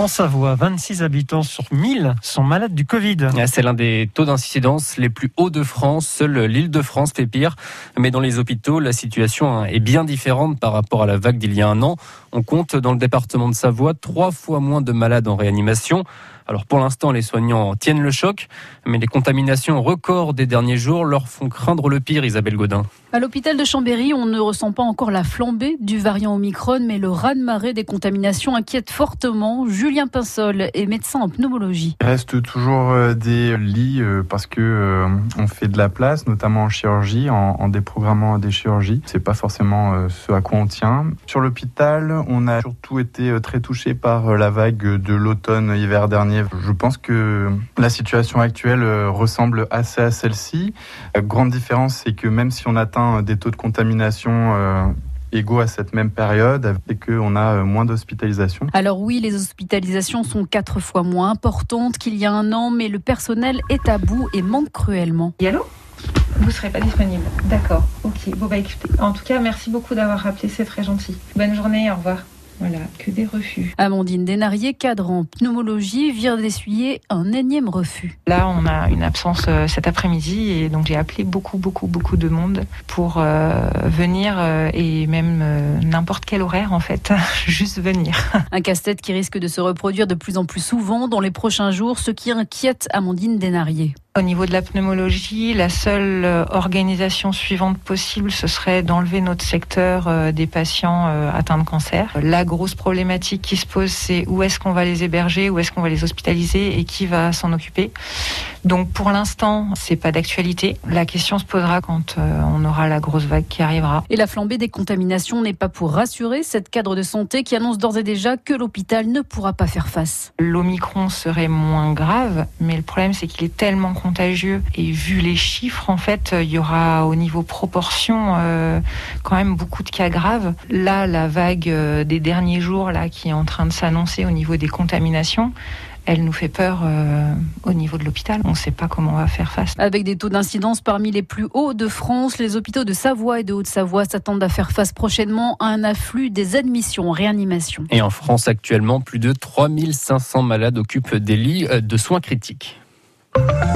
En Savoie, 26 habitants sur 1000 sont malades du Covid. C'est l'un des taux d'incidence les plus hauts de France. Seule l'île de France fait pire. Mais dans les hôpitaux, la situation est bien différente par rapport à la vague d'il y a un an. On compte dans le département de Savoie trois fois moins de malades en réanimation. Alors pour l'instant, les soignants tiennent le choc, mais les contaminations records des derniers jours leur font craindre le pire, Isabelle Godin. À l'hôpital de Chambéry, on ne ressent pas encore la flambée du variant Omicron, mais le raz-de-marée des contaminations inquiète fortement. Julien Pinsol est médecin en pneumologie. Il reste toujours euh, des lits euh, parce que euh, on fait de la place, notamment en chirurgie, en, déprogrammant des chirurgies. C'est pas forcément ce à quoi on tient. Sur l'hôpital, on a surtout été très touché par la vague de l'automne-hiver dernier je pense que la situation actuelle euh, ressemble assez à celle-ci. La grande différence, c'est que même si on atteint des taux de contamination euh, égaux à cette même période et qu'on a euh, moins d'hospitalisations. Alors oui, les hospitalisations sont quatre fois moins importantes qu'il y a un an, mais le personnel est à bout et manque cruellement. Et allô? Vous ne serez pas disponible. D'accord, ok. Bon bah écoutez, en tout cas, merci beaucoup d'avoir rappelé, c'est très gentil. Bonne journée, au revoir. Voilà, que des refus. Amandine Denarier, cadre en pneumologie, vient d'essuyer un énième refus. Là, on a une absence euh, cet après-midi et donc j'ai appelé beaucoup, beaucoup, beaucoup de monde pour euh, venir euh, et même n'importe quel horaire en fait, juste venir. Un casse-tête qui risque de se reproduire de plus en plus souvent dans les prochains jours, ce qui inquiète Amandine Denarier. Au niveau de la pneumologie, la seule euh, organisation suivante possible, ce serait d'enlever notre secteur euh, des patients euh, atteints de cancer. La grosse problématique qui se pose, c'est où est-ce qu'on va les héberger, où est-ce qu'on va les hospitaliser et qui va s'en occuper. Donc pour l'instant, c'est pas d'actualité. La question se posera quand on aura la grosse vague qui arrivera. Et la flambée des contaminations n'est pas pour rassurer cette cadre de santé qui annonce d'ores et déjà que l'hôpital ne pourra pas faire face. L'Omicron serait moins grave, mais le problème c'est qu'il est tellement contagieux. Et vu les chiffres, en fait, il y aura au niveau proportion euh, quand même beaucoup de cas graves. Là, la vague euh, des derniers jours là qui est en train de s'annoncer au niveau des contaminations, elle nous fait peur euh, au niveau de l'hôpital. On ne sait pas comment on va faire face. Avec des taux d'incidence parmi les plus hauts de France, les hôpitaux de Savoie et de Haute-Savoie s'attendent à faire face prochainement à un afflux des admissions en réanimation. Et en France, actuellement, plus de 3500 malades occupent des lits de soins critiques.